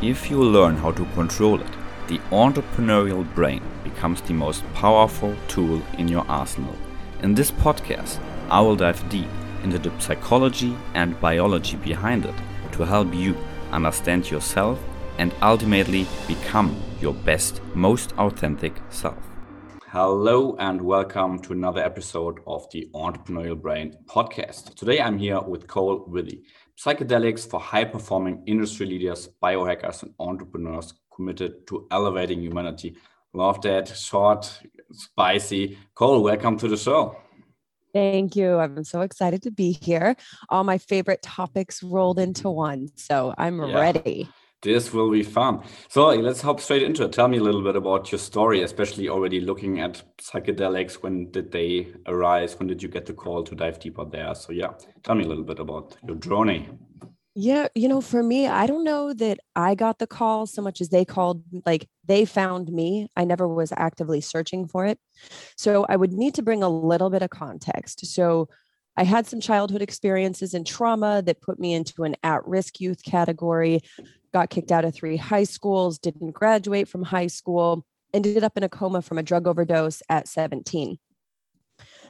If you learn how to control it, the entrepreneurial brain becomes the most powerful tool in your arsenal. In this podcast, I will dive deep into the psychology and biology behind it to help you understand yourself and ultimately become your best, most authentic self. Hello, and welcome to another episode of the Entrepreneurial Brain podcast. Today I'm here with Kole Whitty, psychedelics for high performing industry leaders, biohackers, and entrepreneurs committed to elevating humanity. Love that short, spicy. Kole, welcome to the show. Thank you. I'm so excited to be here. All my favorite topics rolled into one. So I'm yeah. ready. This will be fun. So let's hop straight into it. Tell me a little bit about your story, especially already looking at psychedelics. When did they arise? When did you get the call to dive deeper there? So yeah, tell me a little bit about your journey. Yeah, you know, for me, I don't know that I got the call so much as they called, like they found me. I never was actively searching for it. So I would need to bring a little bit of context. So I had some childhood experiences and trauma that put me into an at risk youth category, got kicked out of three high schools, didn't graduate from high school, ended up in a coma from a drug overdose at 17.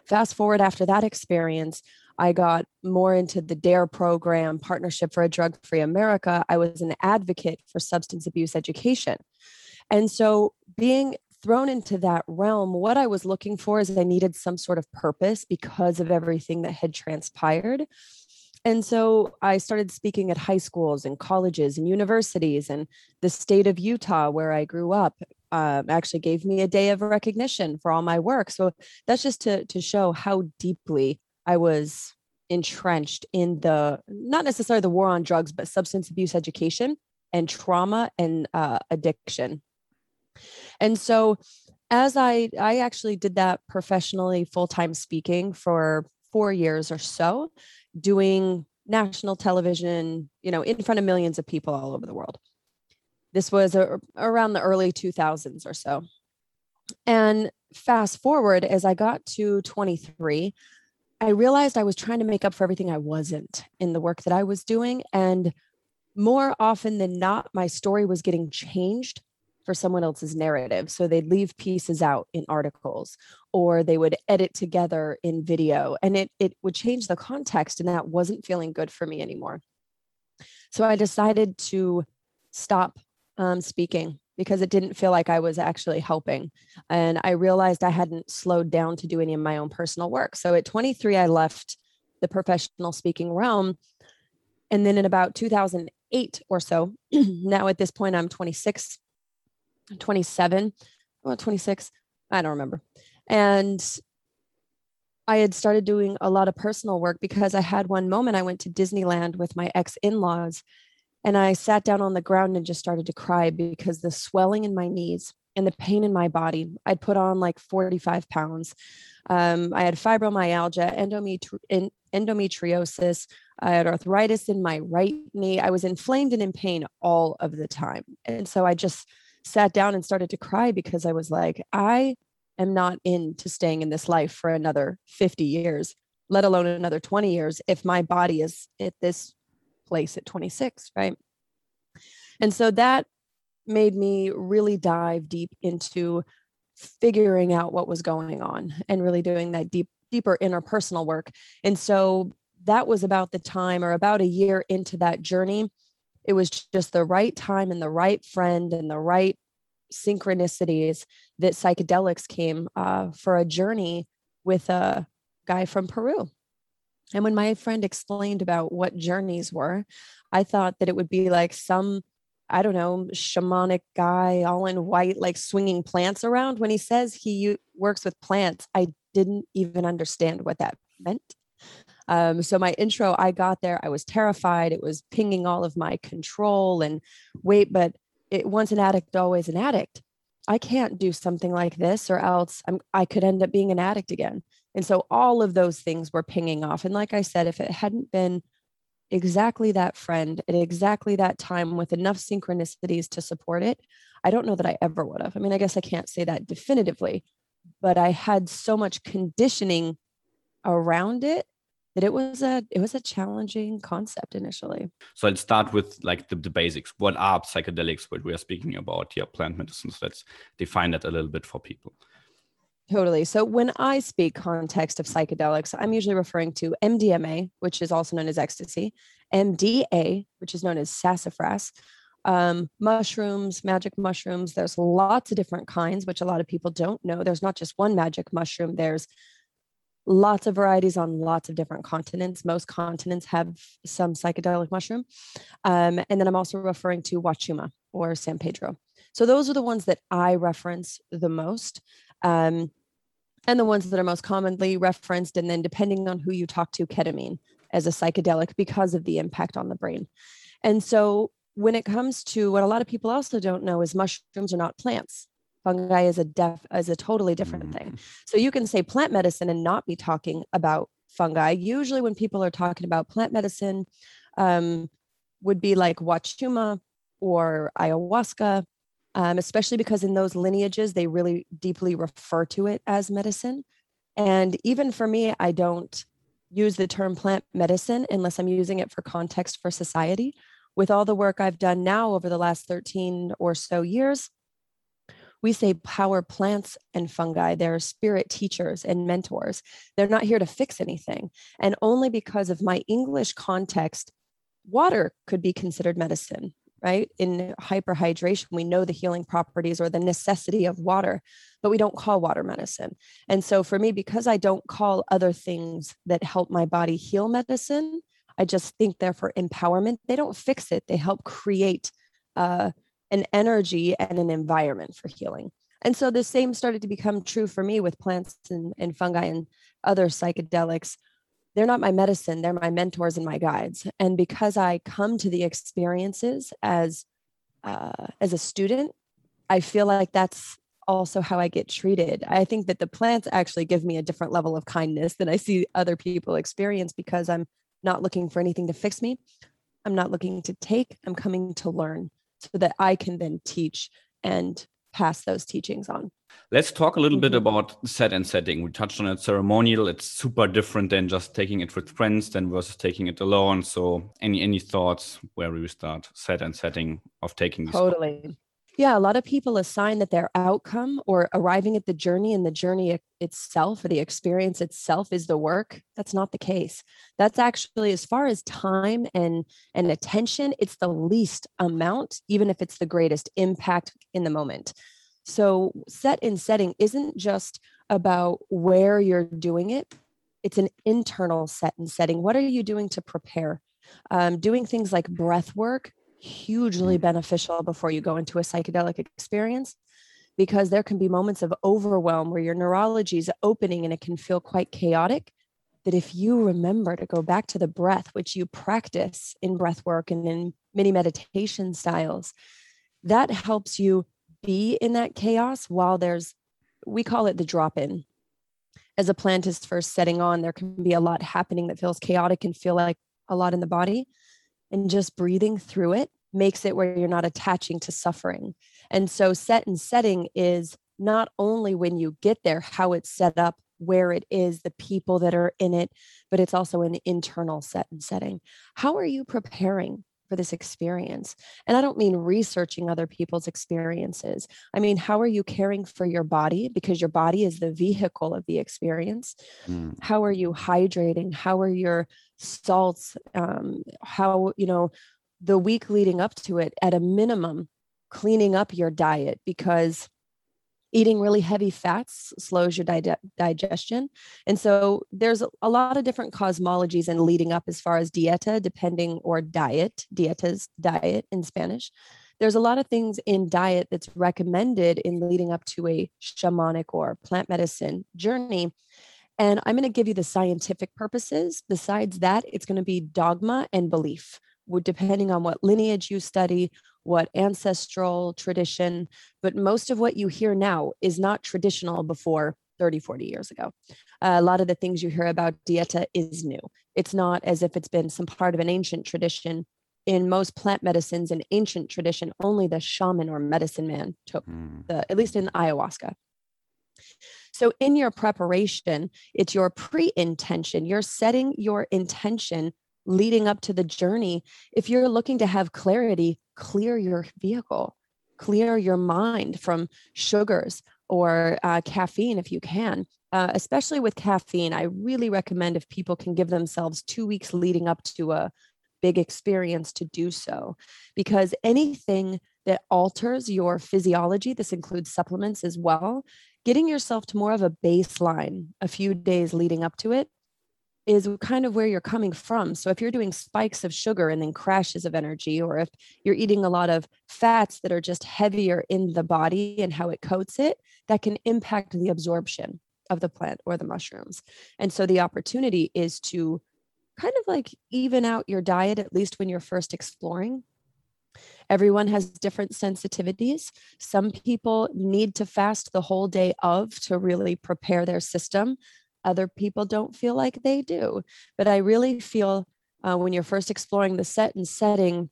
Fast forward after that experience, I got more into the DARE program, Partnership for a Drug Free America. I was an advocate for substance abuse education. And so, being thrown into that realm, what I was looking for is I needed some sort of purpose because of everything that had transpired. And so I started speaking at high schools and colleges and universities, and the state of Utah, where I grew up, uh, actually gave me a day of recognition for all my work. So that's just to to show how deeply I was entrenched in the not necessarily the war on drugs, but substance abuse education and trauma and uh, addiction. And so, as I I actually did that professionally, full time speaking for four years or so, doing national television, you know, in front of millions of people all over the world. This was a, around the early 2000s or so. And fast forward as I got to 23, I realized I was trying to make up for everything I wasn't in the work that I was doing. And more often than not, my story was getting changed for someone else's narrative. So they'd leave pieces out in articles or they would edit together in video and it, it would change the context. And that wasn't feeling good for me anymore. So I decided to stop um, speaking because it didn't feel like I was actually helping. And I realized I hadn't slowed down to do any of my own personal work. So at 23, I left the professional speaking realm. And then in about 2008 or so, now at this point, I'm 26, 27, well, 26, I don't remember. And I had started doing a lot of personal work because I had one moment I went to Disneyland with my ex in laws and I sat down on the ground and just started to cry because the swelling in my knees and the pain in my body. I'd put on like 45 pounds. Um, I had fibromyalgia, endometri- endometriosis. I had arthritis in my right knee. I was inflamed and in pain all of the time. And so I just sat down and started to cry because I was like, I am not into staying in this life for another 50 years, let alone another 20 years, if my body is at this place at 26, right? And so that made me really dive deep into figuring out what was going on and really doing that deep deeper interpersonal work. And so that was about the time or about a year into that journey. It was just the right time and the right friend and the right synchronicities that psychedelics came uh, for a journey with a guy from Peru. And when my friend explained about what journeys were, I thought that it would be like some, I don't know, shamanic guy all in white, like swinging plants around. When he says he works with plants, I didn't even understand what that meant. Um, so my intro, I got there, I was terrified. It was pinging all of my control and wait, but it, once an addict, always an addict. I can't do something like this, or else I'm, I could end up being an addict again. And so all of those things were pinging off. And like I said, if it hadn't been exactly that friend at exactly that time with enough synchronicities to support it, I don't know that I ever would have. I mean, I guess I can't say that definitively, but I had so much conditioning around it that it was a it was a challenging concept initially. So let's start with like the, the basics. What are psychedelics? What we are speaking about here, plant medicines. Let's define that a little bit for people. Totally. So when I speak context of psychedelics, I'm usually referring to MDMA, which is also known as ecstasy, MDA, which is known as sassafras, um, mushrooms, magic mushrooms. There's lots of different kinds, which a lot of people don't know. There's not just one magic mushroom. There's lots of varieties on lots of different continents. Most continents have some psychedelic mushroom. Um, and then I'm also referring to Wachuma or San Pedro. So those are the ones that I reference the most. Um, and the ones that are most commonly referenced. And then, depending on who you talk to, ketamine as a psychedelic because of the impact on the brain. And so, when it comes to what a lot of people also don't know is mushrooms are not plants fungi is a def is a totally different thing. Mm. so you can say plant medicine and not be talking about fungi. Usually when people are talking about plant medicine um, would be like wachuma or ayahuasca um, especially because in those lineages they really deeply refer to it as medicine. And even for me i don't use the term plant medicine unless i'm using it for context for society. With all the work i've done now over the last 13 or so years we say power plants and fungi. They're spirit teachers and mentors. They're not here to fix anything. And only because of my English context, water could be considered medicine, right? In hyperhydration, we know the healing properties or the necessity of water, but we don't call water medicine. And so for me, because I don't call other things that help my body heal medicine, I just think they're for empowerment. They don't fix it, they help create. Uh, an energy and an environment for healing. And so the same started to become true for me with plants and, and fungi and other psychedelics. They're not my medicine, they're my mentors and my guides. And because I come to the experiences as uh, as a student, I feel like that's also how I get treated. I think that the plants actually give me a different level of kindness than I see other people experience because I'm not looking for anything to fix me. I'm not looking to take, I'm coming to learn so that I can then teach and pass those teachings on. Let's talk a little mm-hmm. bit about set and setting. We touched on it ceremonial. It's super different than just taking it with friends than versus taking it alone. So any any thoughts where we start set and setting of taking these totally yeah, a lot of people assign that their outcome or arriving at the journey and the journey itself or the experience itself is the work. That's not the case. That's actually as far as time and and attention, it's the least amount even if it's the greatest impact in the moment. So, set and setting isn't just about where you're doing it. It's an internal set and setting. What are you doing to prepare? Um, doing things like breath work hugely mm. beneficial before you go into a psychedelic experience because there can be moments of overwhelm where your neurology is opening and it can feel quite chaotic. That if you remember to go back to the breath which you practice in breath work and in many meditation styles that helps you be in that chaos while there's we call it the drop in as a plant is first setting on there can be a lot happening that feels chaotic and feel like a lot in the body and just breathing through it makes it where you're not attaching to suffering. And so, set and setting is not only when you get there, how it's set up, where it is, the people that are in it, but it's also an internal set and setting. How are you preparing for this experience? And I don't mean researching other people's experiences. I mean, how are you caring for your body? Because your body is the vehicle of the experience. Mm. How are you hydrating? How are your salts um, how you know the week leading up to it at a minimum cleaning up your diet because eating really heavy fats slows your di- digestion. And so there's a lot of different cosmologies and leading up as far as dieta depending or diet dietas diet in spanish. There's a lot of things in diet that's recommended in leading up to a shamanic or plant medicine journey. And I'm going to give you the scientific purposes. Besides that, it's going to be dogma and belief, depending on what lineage you study, what ancestral tradition. But most of what you hear now is not traditional before 30, 40 years ago. Uh, a lot of the things you hear about dieta is new. It's not as if it's been some part of an ancient tradition. In most plant medicines and ancient tradition, only the shaman or medicine man took mm. the, at least in ayahuasca. So, in your preparation, it's your pre intention. You're setting your intention leading up to the journey. If you're looking to have clarity, clear your vehicle, clear your mind from sugars or uh, caffeine if you can. Uh, especially with caffeine, I really recommend if people can give themselves two weeks leading up to a big experience to do so, because anything that alters your physiology, this includes supplements as well, getting yourself to more of a baseline a few days leading up to it is kind of where you're coming from. So if you're doing spikes of sugar and then crashes of energy, or if you're eating a lot of fats that are just heavier in the body and how it coats it, that can impact the absorption of the plant or the mushrooms. And so the opportunity is to kind of like even out your diet, at least when you're first exploring. Everyone has different sensitivities. Some people need to fast the whole day of to really prepare their system other people don't feel like they do. But I really feel uh, when you're first exploring the set and setting,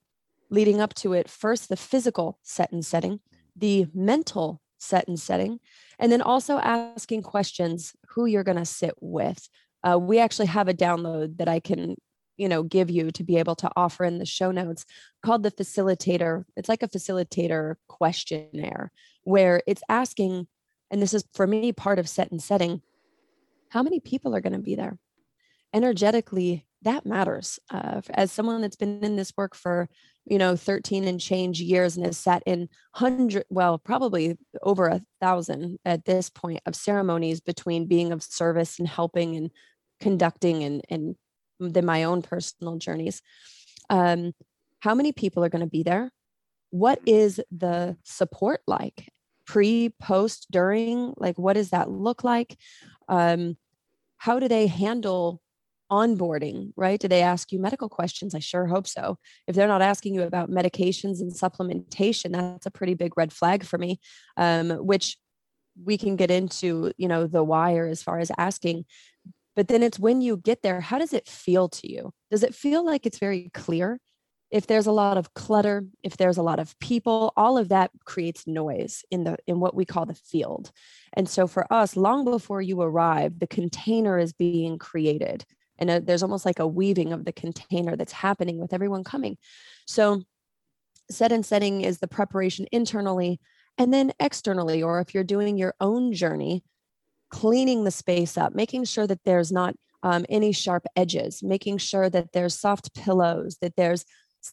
leading up to it, first the physical set and setting, the mental set and setting, and then also asking questions who you're going to sit with. Uh, we actually have a download that I can you know give you to be able to offer in the show notes called the facilitator it's like a facilitator questionnaire where it's asking and this is for me part of set and setting how many people are going to be there? Energetically that matters uh, as someone that's been in this work for you know 13 and change years and has sat in hundred well probably over a thousand at this point of ceremonies between being of service and helping and conducting and and my own personal journeys. Um, how many people are going to be there? What is the support like? Pre post during? Like what does that look like um, how do they handle onboarding right? Do they ask you medical questions? I sure hope so. If they're not asking you about medications and supplementation that's a pretty big red flag for me um, which we can get into you know the wire as far as asking. But then it's when you get there how does it feel to you? Does it feel like it's very clear if there's a lot of clutter if there's a lot of people all of that creates noise in the in what we call the field. And so for us long before you arrive the container is being created. And a, there's almost like a weaving of the container that's happening with everyone coming. So set and setting is the preparation internally and then externally or if you're doing your own journey cleaning the space up making sure that there's not um, any sharp edges, making sure that there's soft pillows, that there's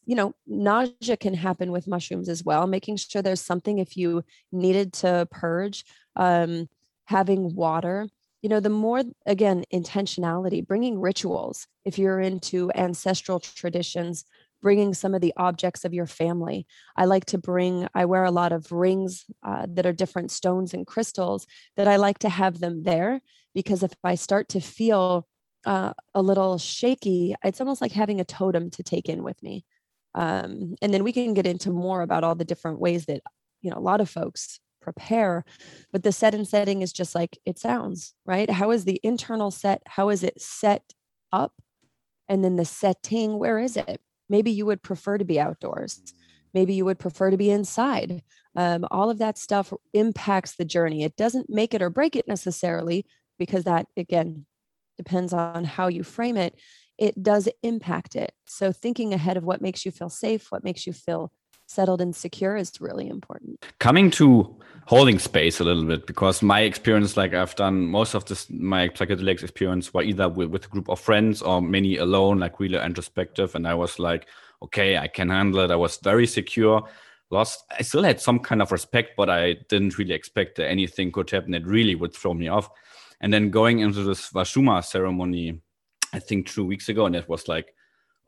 you know, nausea can happen with mushrooms as well, making sure there's something if you needed to purge, um, having water. You know, the more, again, intentionality, bringing rituals. If you're into ancestral traditions, bringing some of the objects of your family. I like to bring, I wear a lot of rings uh, that are different stones and crystals that I like to have them there because if I start to feel uh, a little shaky, it's almost like having a totem to take in with me. Um, and then we can get into more about all the different ways that, you know, a lot of folks prepare. But the set and setting is just like it sounds, right? How is the internal set? How is it set up? And then the setting, where is it? Maybe you would prefer to be outdoors. Maybe you would prefer to be inside. Um, all of that stuff impacts the journey. It doesn't make it or break it necessarily, because that, again, depends on how you frame it it does impact it. So thinking ahead of what makes you feel safe, what makes you feel settled and secure is really important. Coming to holding space a little bit, because my experience, like I've done most of this, my psychedelics experience were either with, with a group of friends or many alone, like really introspective. And I was like, okay, I can handle it. I was very secure. Lost. I still had some kind of respect, but I didn't really expect that anything could happen that really would throw me off. And then going into this Washuma ceremony, I think two weeks ago, and it was like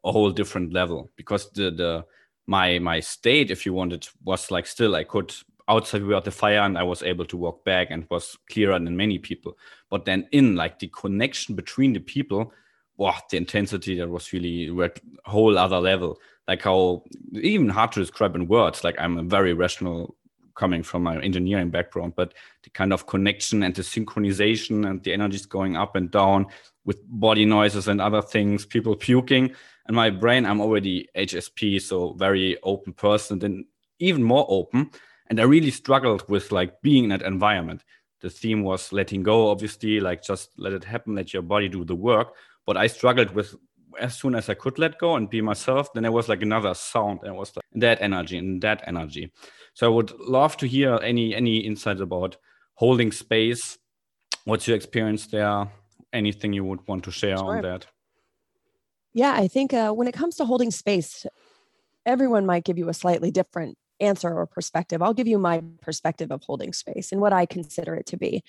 a whole different level because the the my my state, if you wanted, was like still I could outside without the fire and I was able to walk back and was clearer than many people. But then in like the connection between the people, wow, the intensity that was really a whole other level. Like how even hard to describe in words. Like I'm a very rational coming from my engineering background, but the kind of connection and the synchronization and the energies going up and down with body noises and other things, people puking. And my brain, I'm already HSP, so very open person, then even more open. And I really struggled with like being in that environment. the theme was letting go, obviously, like just let it happen, let your body do the work. But I struggled with as soon as I could let go and be myself, then there was like another sound and was like that energy and that energy. So I would love to hear any any insights about holding space. What's your experience there? Anything you would want to share sure. on that? Yeah, I think uh, when it comes to holding space, everyone might give you a slightly different answer or perspective. I'll give you my perspective of holding space and what I consider it to be.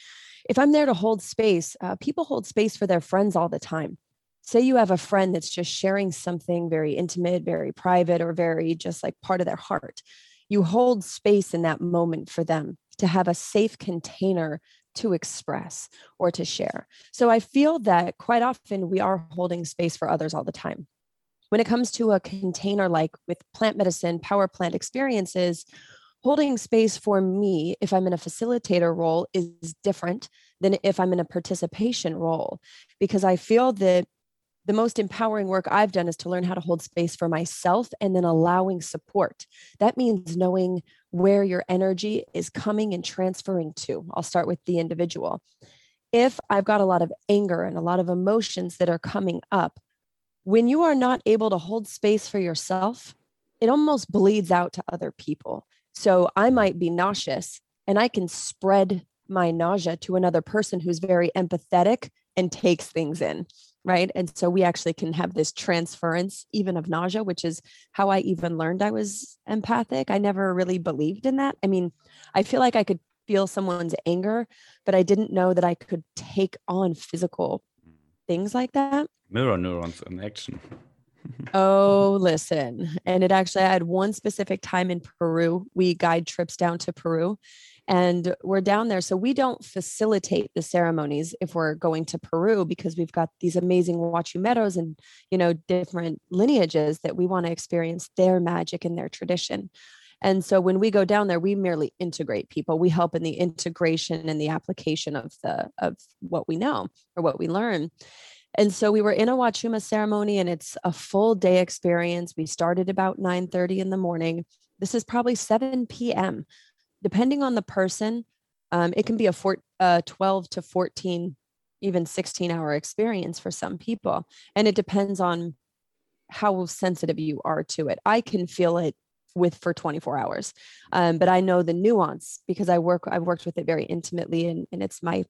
If I'm there to hold space, uh, people hold space for their friends all the time. Say you have a friend that's just sharing something very intimate, very private, or very just like part of their heart. You hold space in that moment for them to have a safe container to express or to share. So I feel that quite often we are holding space for others all the time. When it comes to a container like with plant medicine, power plant experiences, holding space for me, if I'm in a facilitator role, is different than if I'm in a participation role, because I feel that the most empowering work I've done is to learn how to hold space for myself and then allowing support. That means knowing where your energy is coming and transferring to. I'll start with the individual. If I've got a lot of anger and a lot of emotions that are coming up, when you are not able to hold space for yourself, it almost bleeds out to other people. So I might be nauseous and I can spread my nausea to another person who's very empathetic and takes things in. Right. And so we actually can have this transference even of nausea, which is how I even learned I was empathic. I never really believed in that. I mean, I feel like I could feel someone's anger, but I didn't know that I could take on physical things like that. Mirror neurons in action. oh, listen. And it actually, I had one specific time in Peru. We guide trips down to Peru and we're down there. So we don't facilitate the ceremonies if we're going to Peru because we've got these amazing Huachumeros and, you know, different lineages that we want to experience their magic and their tradition. And so when we go down there, we merely integrate people. We help in the integration and the application of the of what we know or what we learn. And so we were in a Wachuma ceremony and it's a full day experience. We started about 9 30 in the morning. This is probably 7 p.m. Depending on the person, um, it can be a four, uh, 12 to 14, even 16 hour experience for some people. And it depends on how sensitive you are to it. I can feel it with for 24 hours. Um, but I know the nuance because I work, I've worked with it very intimately and, and it's my,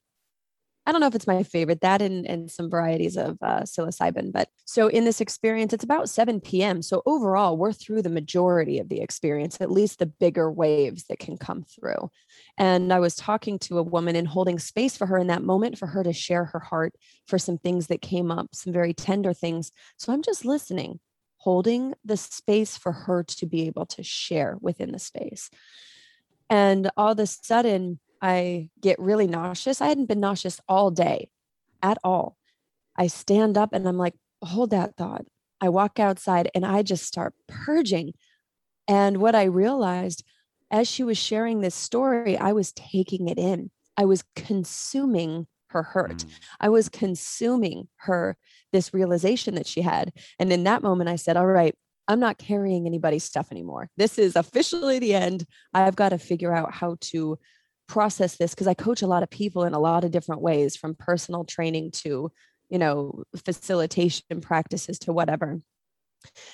I don't know if it's my favorite, that and, and some varieties of uh, psilocybin. But so in this experience, it's about 7 p.m. So overall, we're through the majority of the experience, at least the bigger waves that can come through. And I was talking to a woman and holding space for her in that moment for her to share her heart for some things that came up, some very tender things. So I'm just listening holding the space for her to be able to share within the space. And all of a sudden, I get really nauseous. I hadn't been nauseous all day at all. I stand up and I'm like, hold that thought. I walk outside and I just start purging. And what I realized as she was sharing this story, I was taking it in. I was consuming her hurt. Mm. I was consuming her this realization that she had. And in that moment, I said, All right, I'm not carrying anybody's stuff anymore. This is officially the end. I've got to figure out how to process this because I coach a lot of people in a lot of different ways from personal training to, you know, facilitation practices to whatever.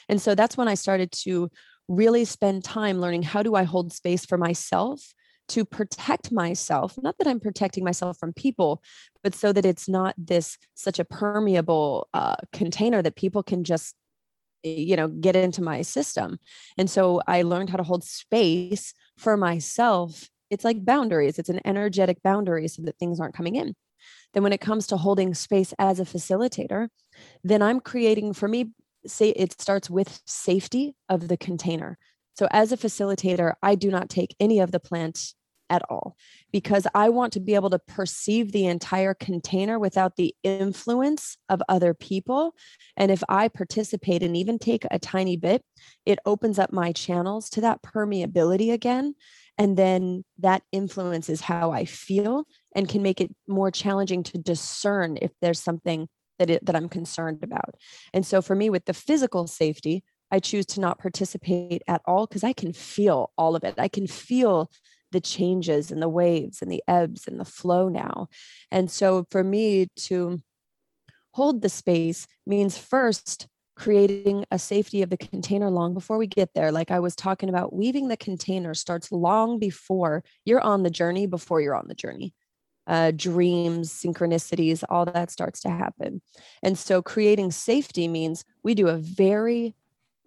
And so that's when I started to really spend time learning how do I hold space for myself to protect myself not that i'm protecting myself from people but so that it's not this such a permeable uh, container that people can just you know get into my system and so i learned how to hold space for myself it's like boundaries it's an energetic boundary so that things aren't coming in then when it comes to holding space as a facilitator then i'm creating for me say it starts with safety of the container so, as a facilitator, I do not take any of the plant at all because I want to be able to perceive the entire container without the influence of other people. And if I participate and even take a tiny bit, it opens up my channels to that permeability again. And then that influences how I feel and can make it more challenging to discern if there's something that, it, that I'm concerned about. And so for me, with the physical safety, I choose to not participate at all because I can feel all of it. I can feel the changes and the waves and the ebbs and the flow now. And so for me to hold the space means first creating a safety of the container long before we get there. Like I was talking about, weaving the container starts long before you're on the journey, before you're on the journey. Uh, dreams, synchronicities, all that starts to happen. And so creating safety means we do a very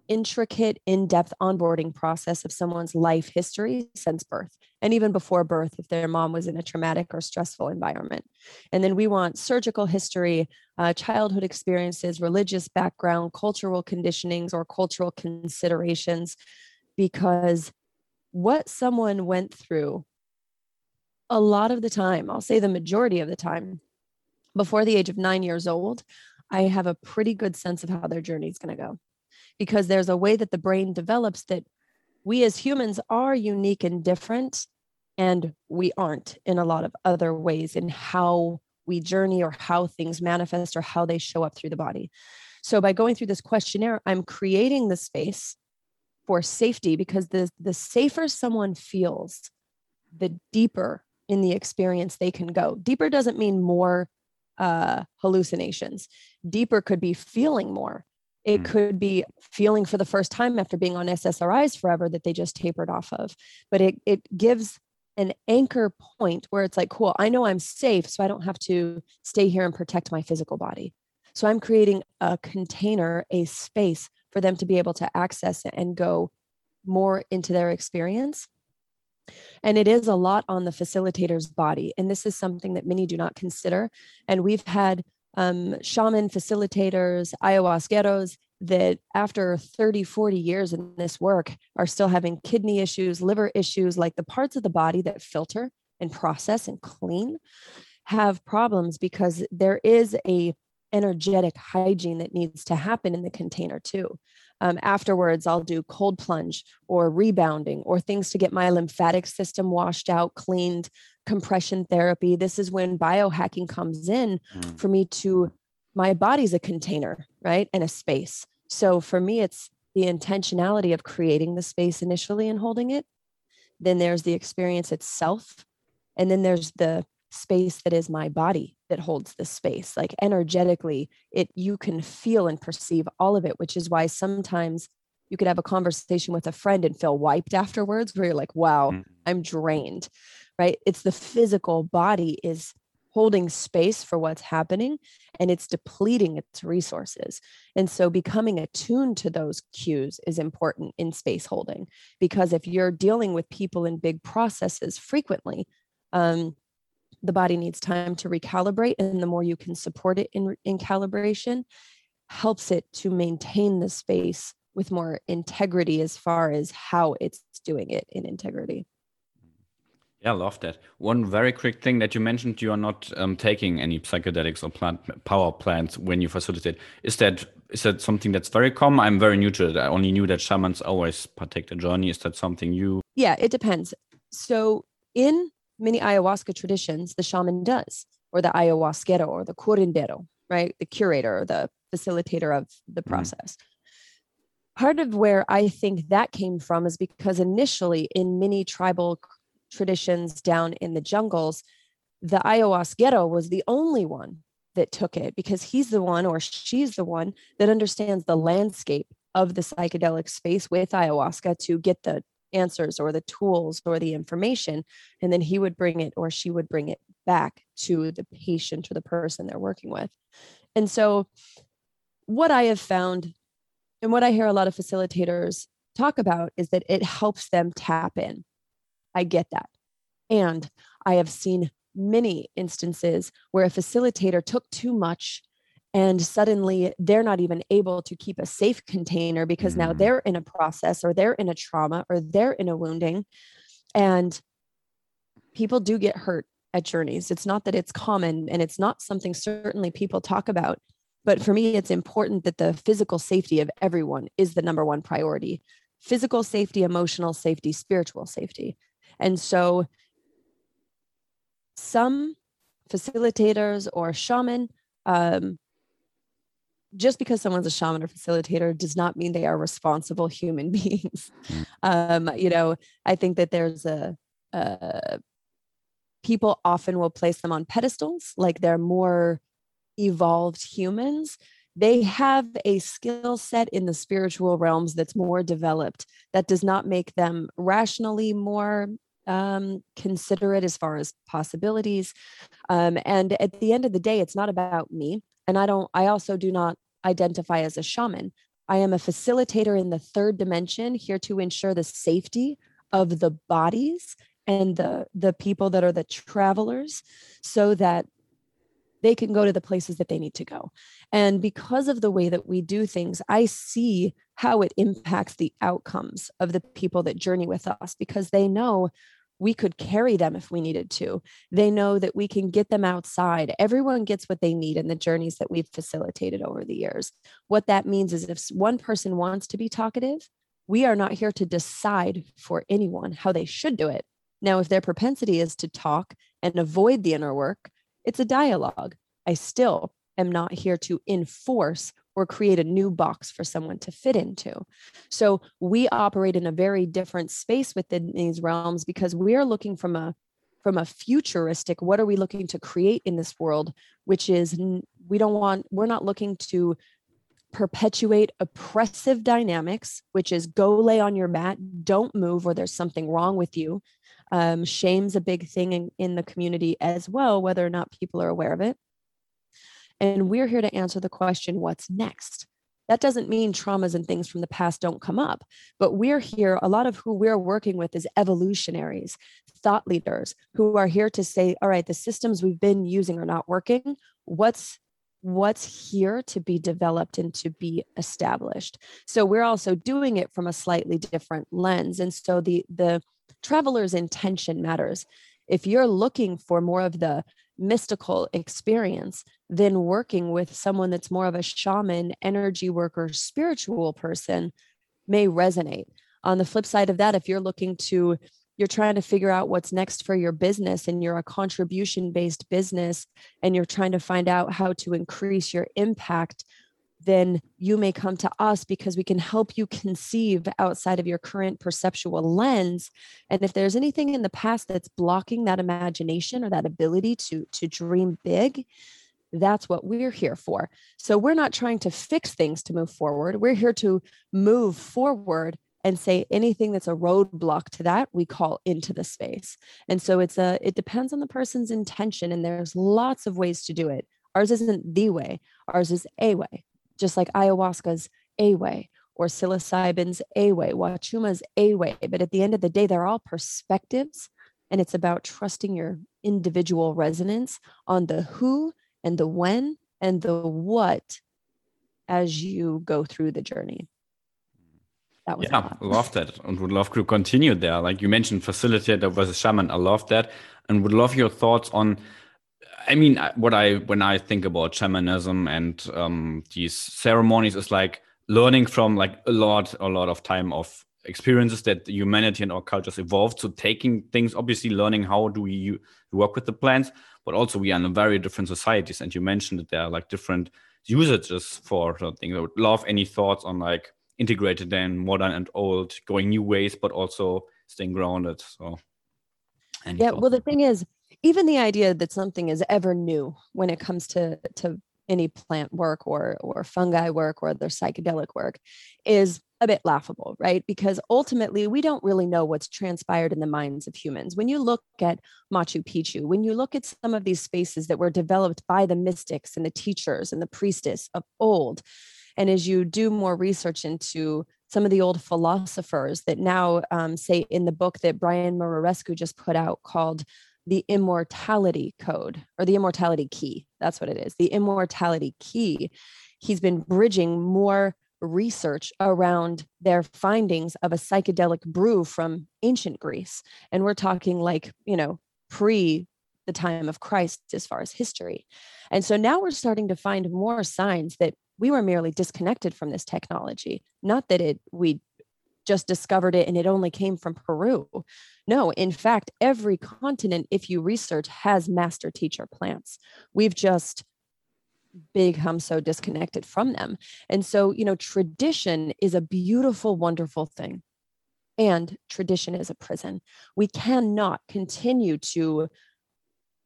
intricate, in depth onboarding process of someone's life history since birth and even before birth if their mom was in a traumatic or stressful environment. And then we want surgical history, uh, childhood experiences, religious background, cultural conditionings, or cultural considerations, because what someone went through a lot of the time, I'll say the majority of the time, before the age of nine years old, I have a pretty good sense of how their journey is going to go because there's a way that the brain develops that we as humans are unique and different and we aren't in a lot of other ways in how we journey or how things manifest or how they show up through the body. So by going through this questionnaire i'm creating the space for safety because the the safer someone feels the deeper in the experience they can go. Deeper doesn't mean more uh, hallucinations. Deeper could be feeling more it mm. could be feeling for the first time after being on SSRIs forever that they just tapered off of. But it, it gives an anchor point where it's like, cool, I know I'm safe, so I don't have to stay here and protect my physical body. So I'm creating a container, a space for them to be able to access and go more into their experience. And it is a lot on the facilitator's body. And this is something that many do not consider. And we've had um, shaman facilitators, ayahuasqueros that after 30, 40 years in this work are still having kidney issues, liver issues, like the parts of the body that filter and process and clean have problems because there is a energetic hygiene that needs to happen in the container too. Um, afterwards, I'll do cold plunge or rebounding or things to get my lymphatic system washed out, cleaned, compression therapy. This is when biohacking comes in mm. for me to, my body's a container, right? And a space. So for me, it's the intentionality of creating the space initially and holding it. Then there's the experience itself. And then there's the space that is my body that holds this space like energetically it you can feel and perceive all of it which is why sometimes you could have a conversation with a friend and feel wiped afterwards where you're like wow mm. i'm drained right it's the physical body is holding space for what's happening and it's depleting its resources and so becoming attuned to those cues is important in space holding because if you're dealing with people in big processes frequently um, the body needs time to recalibrate and the more you can support it in, in calibration helps it to maintain the space with more integrity as far as how it's doing it in integrity yeah, I love that. One very quick thing that you mentioned, you are not um, taking any psychedelics or plant power plants when you facilitate. Is that is that something that's very common? I'm very new to it. I only knew that shamans always partake the journey. Is that something you? Yeah, it depends. So in many ayahuasca traditions, the shaman does, or the ayahuasquero or the curandero, right? The curator or the facilitator of the mm-hmm. process. Mm. Part of where I think that came from is because initially in many tribal traditions down in the jungles, the ayahuasquero was the only one that took it because he's the one or she's the one that understands the landscape of the psychedelic space with ayahuasca to get the answers or the tools or the information and then he would bring it or she would bring it back to the patient or the person they're working with. And so what i have found and what i hear a lot of facilitators talk about is that it helps them tap in. I get that. And i have seen many instances where a facilitator took too much and suddenly they're not even able to keep a safe container because mm-hmm. now they're in a process or they're in a trauma or they're in a wounding. And people do get hurt at journeys. It's not that it's common and it's not something certainly people talk about but for me it's important that the physical safety of everyone is the number one priority. Physical safety emotional safety spiritual safety. And so some facilitators or shaman um, just because someone's a shaman or facilitator does not mean they are responsible human beings. Mm. Um, you know, I think that there's a, uh, people often will place them on pedestals like they're more evolved humans they have a skill set in the spiritual realms that's more developed that does not make them rationally more um, considerate as far as possibilities um, and at the end of the day it's not about me and i don't i also do not identify as a shaman i am a facilitator in the third dimension here to ensure the safety of the bodies and the the people that are the travelers so that they can go to the places that they need to go. And because of the way that we do things, I see how it impacts the outcomes of the people that journey with us because they know we could carry them if we needed to. They know that we can get them outside. Everyone gets what they need in the journeys that we've facilitated over the years. What that means is if one person wants to be talkative, we are not here to decide for anyone how they should do it. Now, if their propensity is to talk and avoid the inner work, it's a dialogue. I still am not here to enforce or create a new box for someone to fit into. So we operate in a very different space within these realms because we are looking from a from a futuristic what are we looking to create in this world which is we don't want we're not looking to perpetuate oppressive dynamics which is go lay on your mat don't move or there's something wrong with you um, shame's a big thing in, in the community as well, whether or not people are aware of it. And we're here to answer the question what's next? That doesn't mean traumas and things from the past don't come up, but we're here. A lot of who we're working with is evolutionaries, thought leaders who are here to say, all right, the systems we've been using are not working. What's what's here to be developed and to be established so we're also doing it from a slightly different lens and so the the traveler's intention matters. If you're looking for more of the mystical experience, then working with someone that's more of a shaman, energy worker, spiritual person may resonate. On the flip side of that, if you're looking to you're trying to figure out what's next for your business and you're a contribution based business and you're trying to find out how to increase your impact then you may come to us because we can help you conceive outside of your current perceptual lens and if there's anything in the past that's blocking that imagination or that ability to to dream big that's what we're here for. So we're not trying to fix things to move forward. We're here to move forward and say anything that's a roadblock to that we call into the space. And so it's a it depends on the person's intention and there's lots of ways to do it. Ours isn't the way. Ours is a way. Just like ayahuasca's a way or psilocybin's a way, wachuma's a way. But at the end of the day, they're all perspectives. And it's about trusting your individual resonance on the who and the when and the what as you go through the journey. That was yeah, love that and would love to continue there. Like you mentioned, facilitator versus shaman. I love that and would love your thoughts on I mean, what I when I think about shamanism and um, these ceremonies is like learning from like a lot, a lot of time of experiences that humanity and our cultures evolved. So taking things, obviously, learning how do we work with the plants, but also we are in very different societies. And you mentioned that there are like different usages for something. I would love any thoughts on like integrated then modern and old, going new ways, but also staying grounded. So. yeah. Well, the thing is, even the idea that something is ever new when it comes to to any plant work or or fungi work or other psychedelic work is a bit laughable right because ultimately we don't really know what's transpired in the minds of humans when you look at machu picchu when you look at some of these spaces that were developed by the mystics and the teachers and the priestess of old and as you do more research into some of the old philosophers that now um, say in the book that brian muraresku just put out called the immortality code or the immortality key. That's what it is. The immortality key. He's been bridging more research around their findings of a psychedelic brew from ancient Greece. And we're talking like, you know, pre the time of Christ as far as history. And so now we're starting to find more signs that we were merely disconnected from this technology, not that it we just discovered it and it only came from Peru. No, in fact, every continent, if you research, has master teacher plants. We've just become so disconnected from them. And so, you know, tradition is a beautiful, wonderful thing. and tradition is a prison. We cannot continue to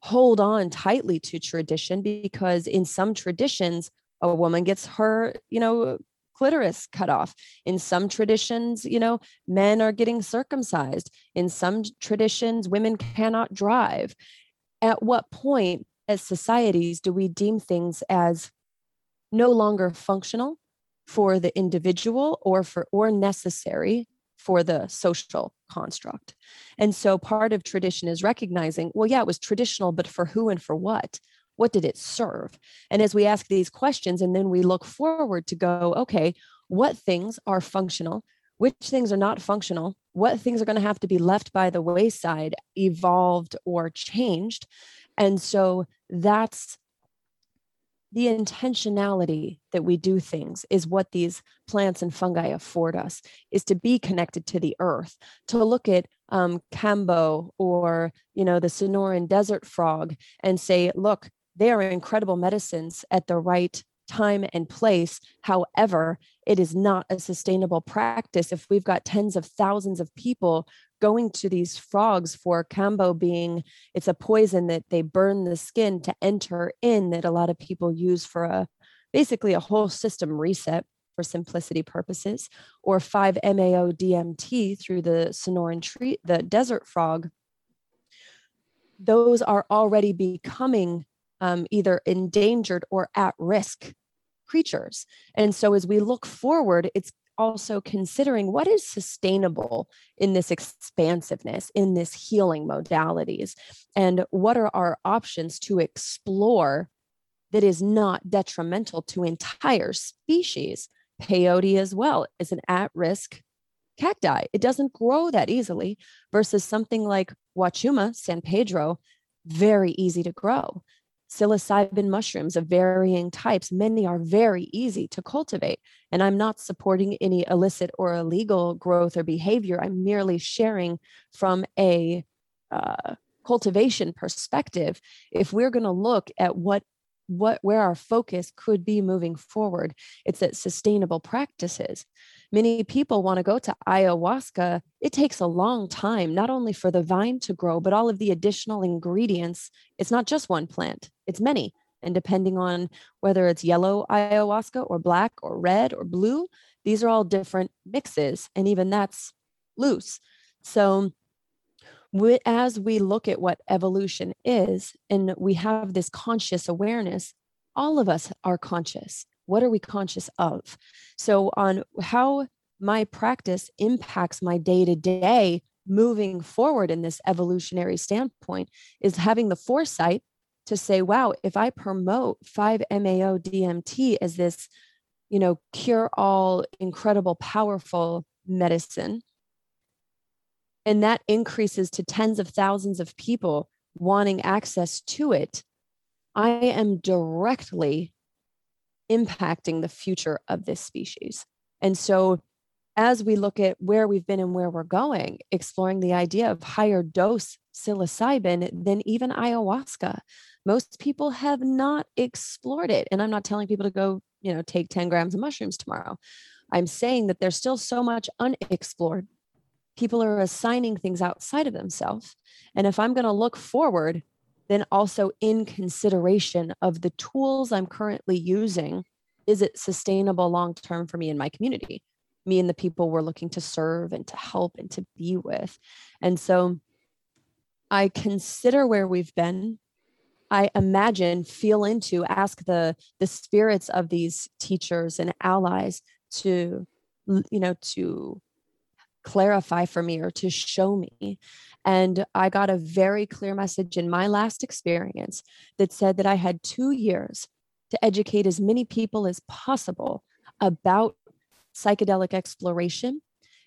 hold on tightly to tradition because in some traditions, a woman gets her, you know, clitoris cut off. In some traditions, you know, men are getting circumcised. In some traditions, women cannot drive. At what point, as societies, do we deem things as no longer functional for the individual or for or necessary for the social construct. And so part of tradition is recognizing, well, yeah, it was traditional, but for who and for what? What did it serve? And as we ask these questions, and then we look forward to go, okay, what things are functional? Which things are not functional? What things are going to have to be left by the wayside, evolved, or changed? And so that's the intentionality that we do things is what these plants and fungi afford us is to be connected to the earth to look at um, kambo or you know the sonoran desert frog and say look they are incredible medicines at the right time and place. However it is not a sustainable practice if we've got tens of thousands of people going to these frogs for kambo being it's a poison that they burn the skin to enter in that a lot of people use for a basically a whole system reset for simplicity purposes or 5-MeO DMT through the Sonoran tree the desert frog. Those are already becoming um, either endangered or at risk creatures. And so as we look forward it's also considering what is sustainable in this expansiveness, in this healing modalities, and what are our options to explore that is not detrimental to entire species. Peyote as well is an at risk cacti. It doesn't grow that easily versus something like Huachuma, San Pedro, very easy to grow psilocybin mushrooms of varying types. Many are very easy to cultivate. And I'm not supporting any illicit or illegal growth or behavior. I'm merely sharing from a uh, cultivation perspective. If we're going to look at what what where our focus could be moving forward it's at sustainable practices many people want to go to ayahuasca it takes a long time not only for the vine to grow but all of the additional ingredients it's not just one plant it's many and depending on whether it's yellow ayahuasca or black or red or blue these are all different mixes and even that's loose so as we look at what evolution is and we have this conscious awareness, all of us are conscious. What are we conscious of? So, on how my practice impacts my day to day moving forward in this evolutionary standpoint is having the foresight to say, wow, if I promote 5-MeO DMT as this, you know, cure all incredible, powerful medicine, and that increases to tens of thousands of people wanting access to it, I am directly impacting the future of this species. And so, as we look at where we've been and where we're going, exploring the idea of higher dose psilocybin than even ayahuasca, most people have not explored it. And I'm not telling people to go, you know, take 10 grams of mushrooms tomorrow. I'm saying that there's still so much unexplored people are assigning things outside of themselves. And if I'm going to look forward, then also in consideration of the tools I'm currently using, is it sustainable long term for me and my community? Me and the people we're looking to serve and to help and to be with. And so I consider where we've been. I imagine, feel into, ask the the spirits of these teachers and allies to, you know, to clarify for me or to show me. And I got a very clear message in my last experience that said that I had two years to educate as many people as possible about psychedelic exploration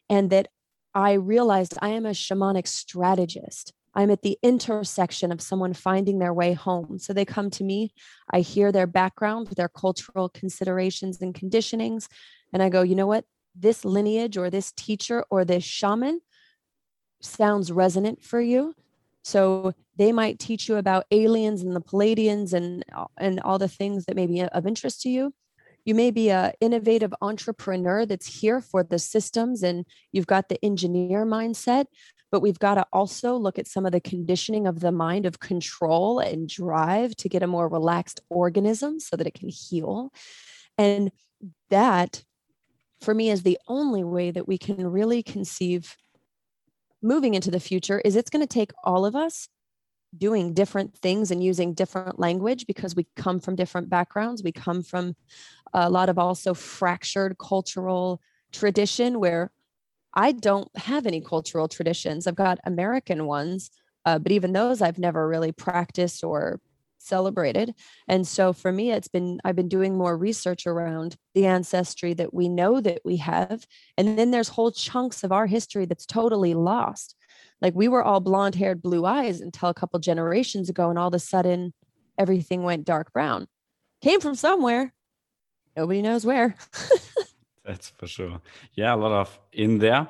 and that I realized I am a shamanic strategist. I'm at the intersection of someone finding their way home. So they come to me, I hear their background, their cultural considerations and conditionings, and I go, you know what? This lineage or this teacher or this shaman sounds resonant for you so they might teach you about aliens and the Pleiadians and and all the things that may be of interest to you You may be an innovative entrepreneur that's here for the systems and you've got the engineer mindset, but we've got to also look at some of the conditioning of the mind of control and drive to get a more relaxed organism so that it can heal. And that, for me, is the only way that we can really conceive moving into the future is it's going to take all of us doing different things and using different language because we come from different backgrounds we come from a lot of also fractured cultural tradition where I don't have any cultural traditions. I've got American ones, uh, but even those I've never really practiced or celebrated. And so for me, it's been, I've been doing more research around the ancestry that we know that we have. And then there's whole chunks of our history that's totally lost. Like we were all blonde haired, blue eyes until a couple generations ago. And all of a sudden, everything went dark brown. Came from somewhere. Nobody knows where. That's for sure. Yeah, a lot of in there.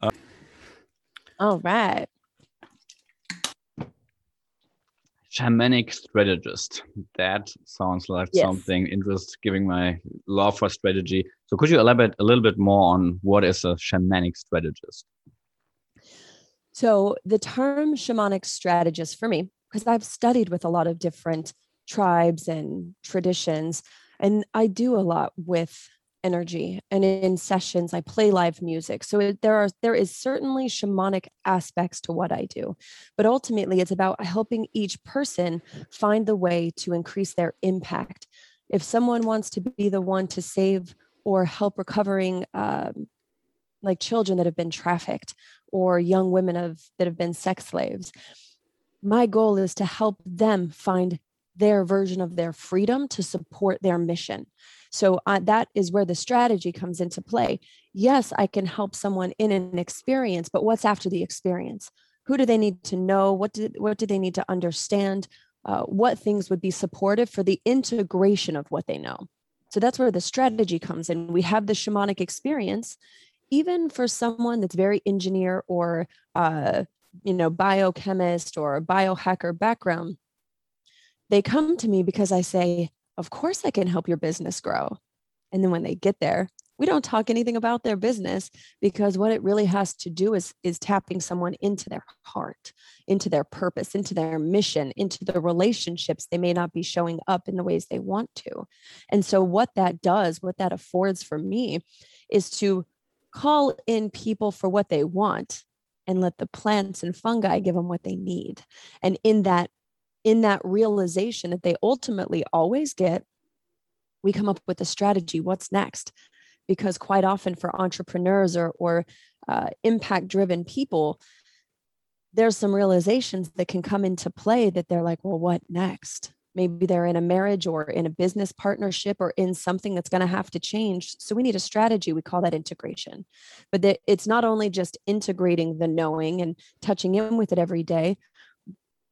Uh, All right. Shamanic strategist. That sounds like yes. something interest giving my love for strategy. So could you elaborate a little bit more on what is a shamanic strategist? So the term shamanic strategist for me, because I've studied with a lot of different tribes and traditions, and I do a lot with energy and in sessions i play live music. So it, there are there is certainly shamanic aspects to what i do but ultimately it's about helping each person find the way to increase their impact. If someone wants to be the one to save or help recovering um, like children that have been trafficked or young women of that have been sex slaves my goal is to help them find their version of their freedom to support their mission so uh, that is where the strategy comes into play. Yes, I can help someone in an experience, but what's after the experience? Who do they need to know? What do, what do they need to understand? Uh, what things would be supportive for the integration of what they know? So that's where the strategy comes in. We have the shamanic experience, even for someone that's very engineer or uh, you know biochemist or biohacker background. They come to me because I say, of course I can help your business grow. And then when they get there, we don't talk anything about their business because what it really has to do is is tapping someone into their heart into their purpose into their mission into the relationships they may not be showing up in the ways they want to and so what that does what that affords for me is to call in people for what they want and let the plants and fungi give them what they need and in that in that realization that they ultimately always get, we come up with a strategy. What's next? Because quite often for entrepreneurs or, or uh, impact driven people, there's some realizations that can come into play that they're like, well, what next? Maybe they're in a marriage or in a business partnership or in something that's going to have to change. So we need a strategy. We call that integration. But it's not only just integrating the knowing and touching in with it every day,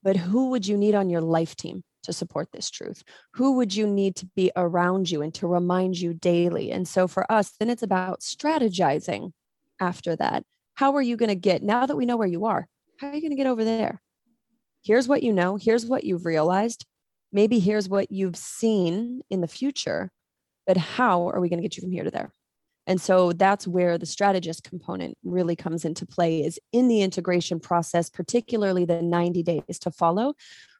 but who would you need on your life team to support this truth? Who would you need to be around you and to remind you daily? And so for us, then it's about strategizing after that. How are you going to get, now that we know where you are, how are you going to get over there? Here's what you know. Here's what you've realized. Maybe here's what you've seen in the future. But how are we going to get you from here to there? And so that's where the strategist component really comes into play is in the integration process, particularly the 90 days to follow,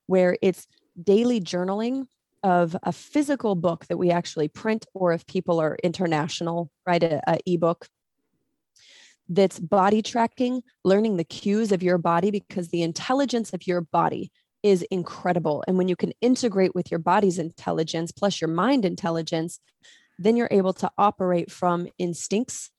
where it's daily journaling of a physical book that we actually print, or if people are international, write a, a ebook that's body tracking, learning the cues of your body because the intelligence of your body is incredible. And when you can integrate with your body's intelligence plus your mind intelligence, then you're able to operate from instincts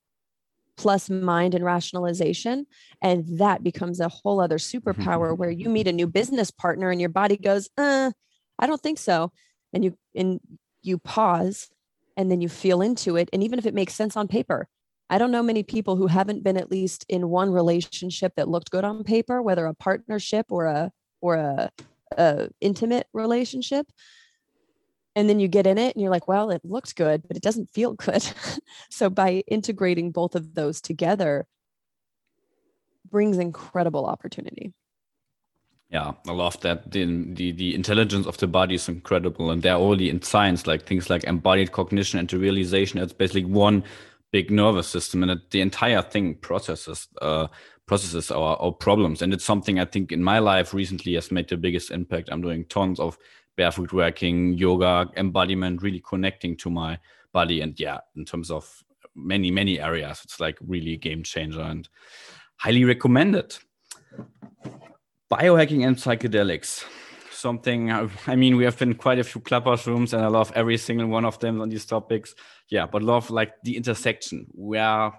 plus mind and rationalization. And that becomes a whole other superpower where you meet a new business partner and your body goes uh i don't think so. And you and you pause and then you feel into it. And even if it makes sense on paper i don't know many people who haven't been at least in one relationship that looked good on paper whether a partnership or a or a, a intimate relationship and then you get in it and you're like well it looks good but it doesn't feel good so by integrating both of those together brings incredible opportunity Yeah, I love that. The, the the intelligence of the body is incredible, and they're only in science, like things like embodied cognition and the realization. It's basically one big nervous system, and the entire thing processes uh, processes our, our problems. And it's something I think in my life recently has made the biggest impact. I'm doing tons of barefoot working, yoga, embodiment, really connecting to my body, and yeah, in terms of many many areas, it's like really a game changer and highly recommended. Biohacking and psychedelics. Something i mean we have been quite a few clubhouse rooms and i love every single one of them on these topics. Yeah but love like the intersection. Where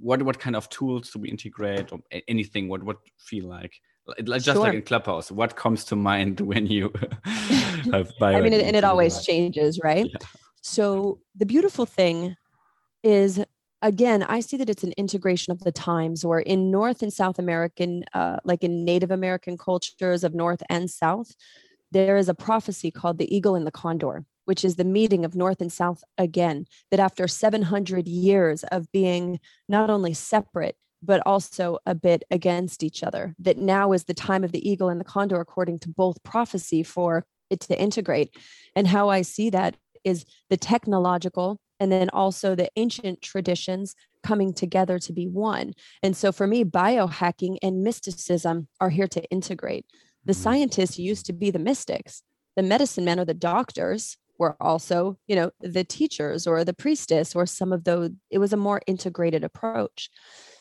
what what kind of tools do we integrate or anything? What what feel like just sure. like in clubhouse what comes to mind when you have i mean and it always changes right yeah. so the beautiful thing is again, I see that it's an integration of the times, or in North and South American, uh, like in Native American cultures of North and South, there is a prophecy called the eagle and the condor, which is the meeting of North and South again, that after 700 years of being not only separate, but also a bit against each other, that now is the time of the eagle and the condor, according to both prophecy, for it to integrate. And how I see that is the technological and then also the ancient traditions coming together to be one. And so for me, biohacking and mysticism are here to integrate. The mm-hmm. scientists used to be the mystics, the medicine men or the doctors were also, you know, the teachers or the priestess or some of those. It was a more integrated approach.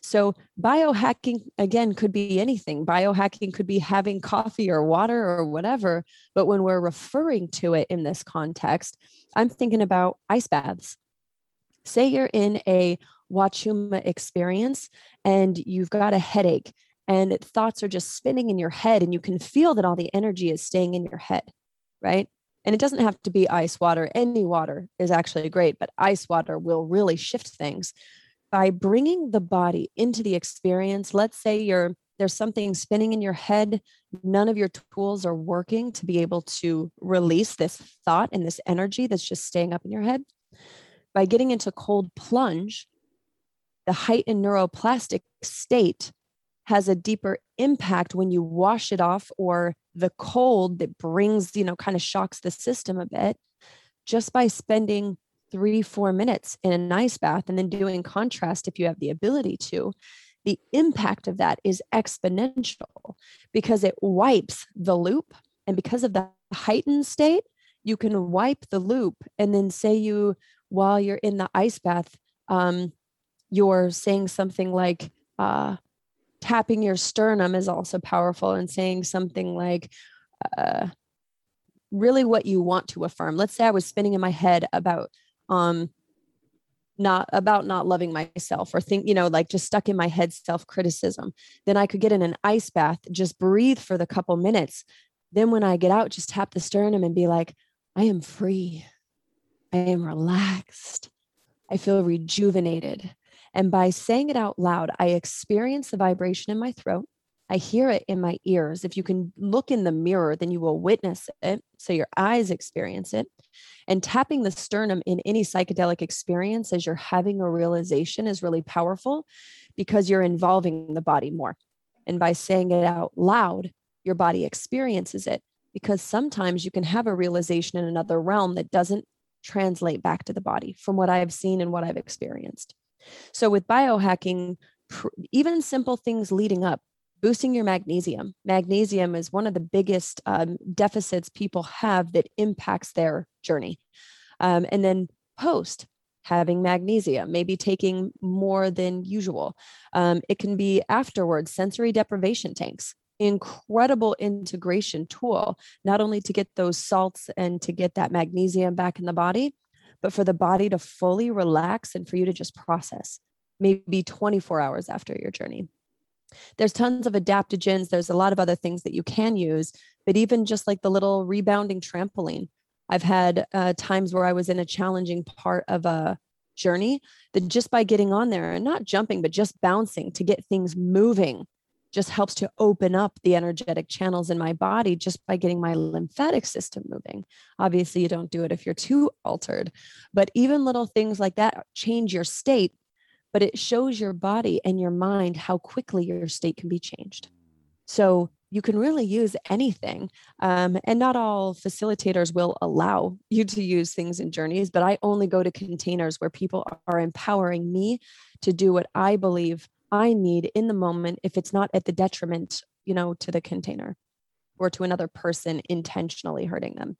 So biohacking again could be anything. Biohacking could be having coffee or water or whatever. But when we're referring to it in this context, I'm thinking about ice baths say you're in a Huachuma experience and you've got a headache and thoughts are just spinning in your head and you can feel that all the energy is staying in your head, right? And it doesn't have to be ice water. Any water is actually great, but ice water will really shift things by bringing the body into the experience. Let's say you're there's something spinning in your head, none of your tools are working to be able to release this thought and this energy that's just staying up in your head by getting into cold plunge, the heightened neuroplastic state has a deeper impact when you wash it off or the cold that brings, you know, kind of shocks the system a bit just by spending three, four minutes in an ice bath and then doing contrast if you have the ability to. The impact of that is exponential because it wipes the loop. And because of the heightened state, you can wipe the loop and then say you while you're in the ice bath, um, you're saying something like uh, tapping your sternum is also powerful, and saying something like uh, really what you want to affirm. Let's say I was spinning in my head about um, not about not loving myself or think you know like just stuck in my head self criticism then i could get in an ice bath just breathe for the couple minutes then when i get out just tap the sternum and be like i am free I am relaxed. I feel rejuvenated. And by saying it out loud, I experience the vibration in my throat. I hear it in my ears. If you can look in the mirror, then you will witness it. So your eyes experience it. And tapping the sternum in any psychedelic experience as you're having a realization is really powerful because you're involving the body more. And by saying it out loud, your body experiences it because sometimes you can have a realization in another realm that doesn't translate back to the body from what I've seen and what I've experienced. So with biohacking, even simple things leading up, boosting your magnesium. Magnesium is one of the biggest um, deficits people have that impacts their journey. Um, and then post, having magnesium, maybe taking more than usual. Um, it can be afterwards sensory deprivation tanks incredible integration tool, not only to get those salts and to get that magnesium back in the body, but for the body to fully relax and for you to just process maybe 24 hours after your journey. There's tons of adaptogens. There's a lot of other things that you can use, but even just like the little rebounding trampoline. I've had uh, times where I was in a challenging part of a journey that just by getting on there and not jumping, but just bouncing to get things moving just helps to open up the energetic channels in my body just by getting my lymphatic system moving. Obviously, you don't do it if you're too altered, but even little things like that change your state, but it shows your body and your mind how quickly your state can be changed. So, you can really use anything. Um, and not all facilitators will allow you to use things in journeys, but I only go to containers where people are empowering me to do what I believe I need in the moment if it's not at the detriment, you know, to the container or to another person intentionally hurting them.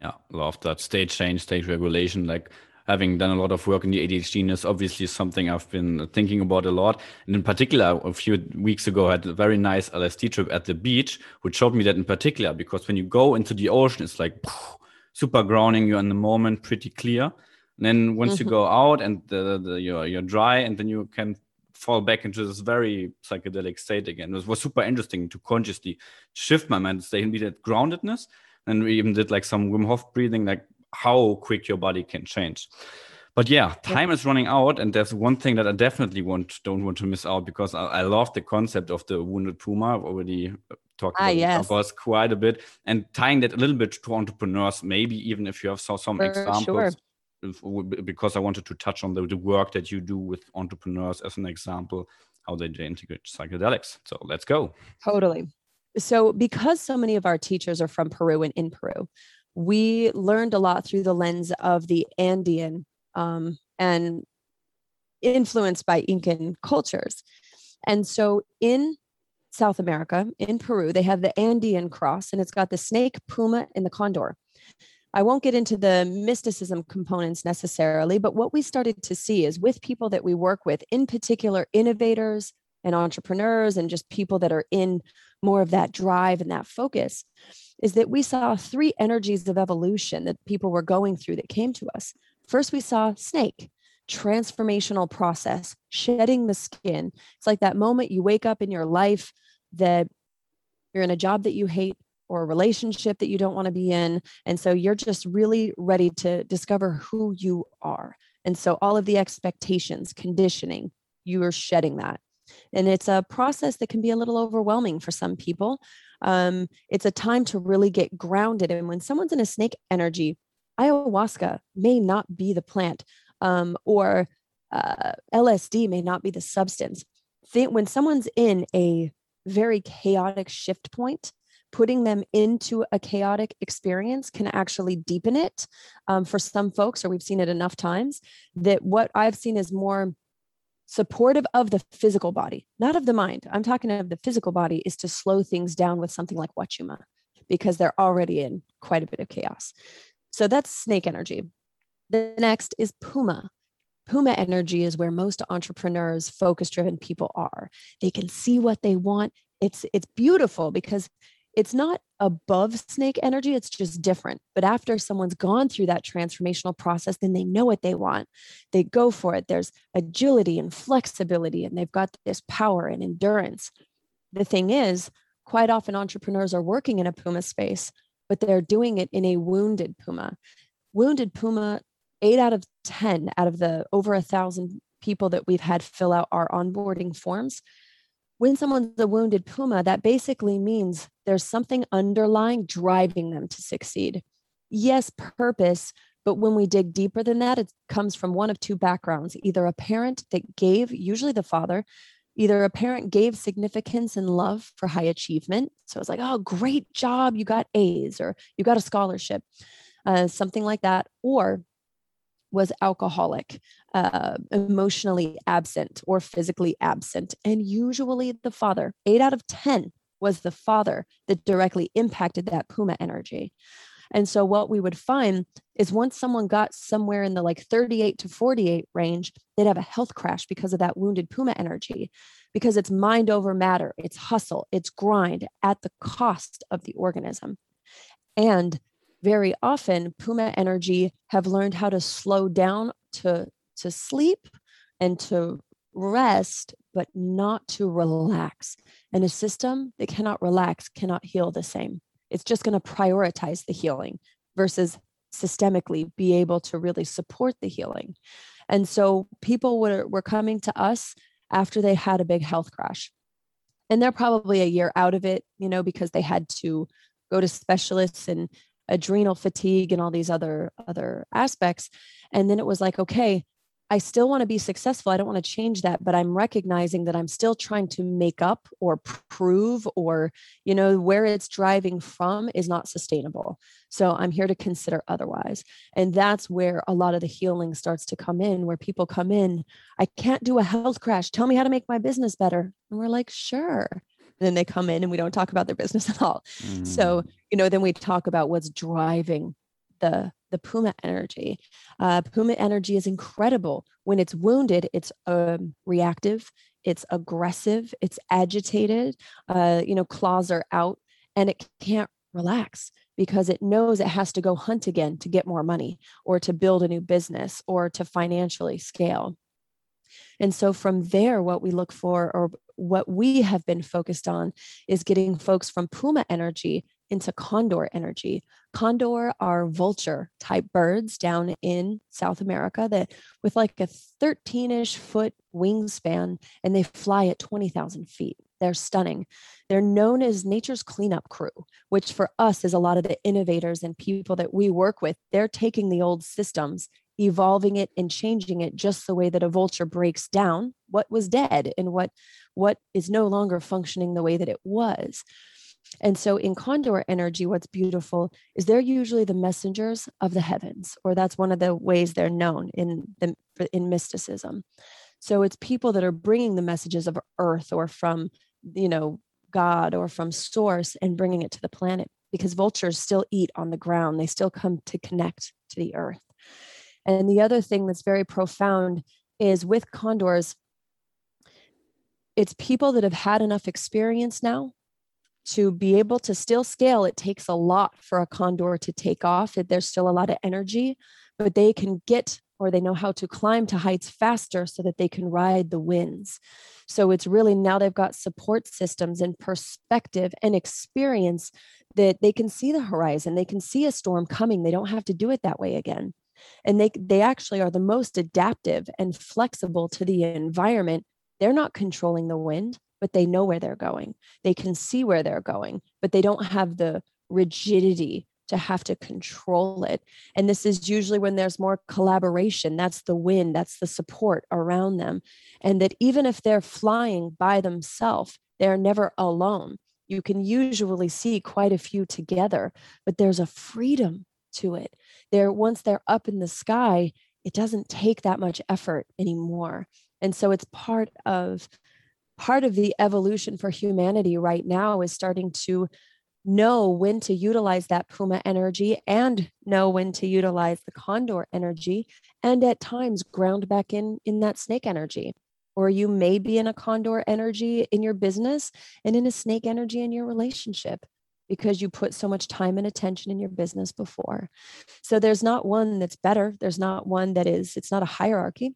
Yeah, love that state change, state regulation. Like having done a lot of work in the ADHD is obviously something I've been thinking about a lot. And in particular, a few weeks ago, I had a very nice LSD trip at the beach, which showed me that in particular, because when you go into the ocean, it's like super grounding, you're in the moment, pretty clear. And then once mm-hmm. you go out and the, the, you're, you're dry, and then you can fall back into this very psychedelic state again. It was super interesting to consciously shift my mind, stay in that groundedness. And we even did like some Wim Hof breathing, like how quick your body can change. But yeah, time is running out, and there's one thing that I definitely want don't want to miss out because I, I love the concept of the wounded puma. I've already uh, talked ah, about, yes. about quite a bit, and tying that a little bit to entrepreneurs. Maybe even if you have saw some For examples. Sure because I wanted to touch on the, the, work that you do with entrepreneurs as an example, how they integrate psychedelics. So let's go. Totally. So, because so many of our teachers are from Peru and in Peru, we learned a lot through the lens of the Andean um, and influenced by Incan cultures. And so, in South America, in Peru, they have the Andean cross, and it's got the snake, puma, and the condor. I won't get into the mysticism components necessarily, but what we started to see is with people that we work with, in particular innovators and entrepreneurs, and just people that are in more of that drive and that focus, is that we saw three energies of evolution that people were going through that came to us. First, we saw snake, transformational process, shedding the skin. It's like that moment you wake up in your life that you're in a job that you hate or a relationship that you don't want to be in. And so you're just really ready to discover who you are. And so all of the expectations, conditioning, you are shedding that. And it's a process that can be a little overwhelming for some people. Um, it's a time to really get grounded. And when someone's in a snake energy, ayahuasca may not be the plant, um, or uh, LSD may not be the substance. When someone's in a very chaotic shift point, putting them into a chaotic experience can actually deepen it um, for some folks, or we've seen it enough times that what I've seen is more supportive of the physical body, not of the mind. I'm talking of the physical body is to slow things down with something like Huachuma because they're already in quite a bit of chaos. So that's snake energy. The next is Puma. Puma energy is where most entrepreneurs, focus driven people are. They can see what they want. It's it's beautiful because it's not above snake energy, it's just different. But after someone's gone through that transformational process, then they know what they want. They go for it. There's agility and flexibility, and they've got this power and endurance. The thing is, quite often entrepreneurs are working in a Puma space, but they're doing it in a wounded Puma. Wounded Puma, eight out of 10 out of the over a thousand people that we've had fill out our onboarding forms when someone's a wounded puma, that basically means there's something underlying driving them to succeed. Yes, purpose, but when we dig deeper than that, it comes from one of two backgrounds either a parent that gave, usually the father, either a parent gave significance and love for high achievement. So it's like, oh, great job, you got A's or you got a scholarship, uh, something like that. Or was alcoholic, uh, emotionally absent, or physically absent. And usually the father, eight out of 10 was the father that directly impacted that Puma energy. And so what we would find is once someone got somewhere in the like 38 to 48 range, they'd have a health crash because of that wounded Puma energy, because it's mind over matter, it's hustle, it's grind at the cost of the organism. And very often puma energy have learned how to slow down to to sleep and to rest but not to relax. And a system that cannot relax cannot heal the same. It's just going to prioritize the healing versus systemically be able to really support the healing. And so people were, were coming to us after they had a big health crash. And they're probably a year out of it you know because they had to go to specialists and adrenal fatigue and all these other other aspects and then it was like okay I still want to be successful. I don't want to change that, but I'm recognizing that I'm still trying to make up or prove or, you know, where it's driving from is not sustainable. So I'm here to consider otherwise. And that's where a lot of the healing starts to come in, where people come in, I can't do a health crash. Tell me how to make my business better. And we're like, sure. And then they come in and we don't talk about their business at all. Mm. So, you know, then we talk about what's driving the the puma energy. Uh, puma energy is incredible. When it's wounded, it's um, reactive, it's aggressive, it's agitated. Uh, you know, claws are out, and it can't relax because it knows it has to go hunt again to get more money or to build a new business or to financially scale. And so from there, what we look for or what we have been focused on is getting folks from Puma energy into condor energy. Condor are vulture type birds down in South America that with like a 13 ish foot wingspan and they fly at 20,000 feet. They're stunning. They're known as nature's cleanup crew, which for us is a lot of the innovators and people that we work with. They're taking the old systems, evolving it and changing it just the way that a vulture breaks down what was dead and what what is no longer functioning the way that it was. And so in condor energy, what's beautiful is they're usually the messengers of the heavens, or that's one of the ways they're known in the, in mysticism. So it's people that are bringing the messages of earth or from, you know, God or from source and bringing it to the planet because vultures still eat on the ground. They still come to connect to the earth. And the other thing that's very profound is with condors, it's people that have had enough experience now to be able to still scale, it takes a lot for a condor to take off. There's still a lot of energy, but they can get or they know how to climb to heights faster so that they can ride the winds. So it's really now they've got support systems and perspective and experience that they can see the horizon. They can see a storm coming. They don't have to do it that way again. And they they actually are the most adaptive and flexible to the environment. They're not controlling the wind but they know where they're going. They can see where they're going, but they don't have the rigidity to have to control it. And this is usually when there's more collaboration. That's the wind that's the support around them. And that even if they're flying by themselves, they're never alone. You can usually see quite a few together, but there's a freedom to it. There, once they're up in the sky, it doesn't take that much effort anymore. And so it's part of part of the evolution for humanity right now is starting to know when to utilize that puma energy and know when to utilize the condor energy and at times ground back in in that snake energy or you may be in a condor energy in your business and in a snake energy in your relationship because you put so much time and attention in your business before so there's not one that's better there's not one that is it's not a hierarchy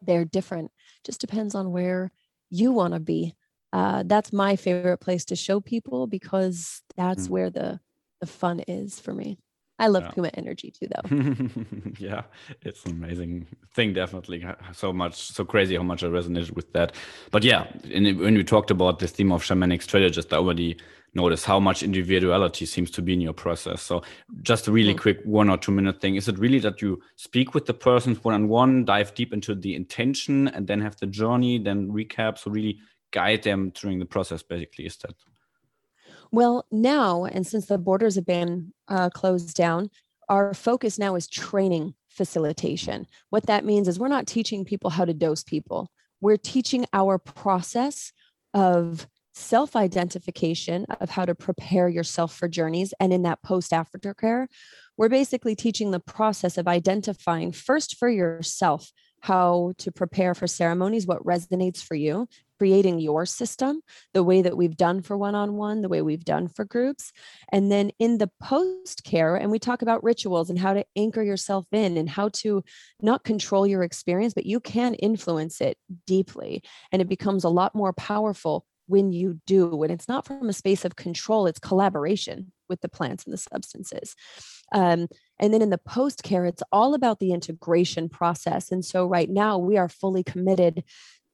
they're different just depends on where you want to be uh, that's my favorite place to show people because that's mm. where the the fun is for me I love yeah. Puma energy too, though. yeah, it's an amazing thing. Definitely, so much, so crazy how much I resonated with that. But yeah, in, when we talked about this theme of shamanic strategist, I already noticed how much individuality seems to be in your process. So, just a really mm. quick one or two minute thing: is it really that you speak with the persons one on one, dive deep into the intention, and then have the journey, then recap, so really guide them during the process? Basically, is that well, now, and since the borders have been uh, closed down, our focus now is training facilitation. What that means is we're not teaching people how to dose people, we're teaching our process of self identification of how to prepare yourself for journeys. And in that post aftercare, we're basically teaching the process of identifying first for yourself how to prepare for ceremonies, what resonates for you, creating your system, the way that we've done for one on one, the way we've done for groups. And then in the post care, and we talk about rituals and how to anchor yourself in and how to not control your experience, but you can influence it deeply. And it becomes a lot more powerful when you do. And it's not from a space of control, it's collaboration with the plants and the substances. Um, and then in the post care, it's all about the integration process. And so right now we are fully committed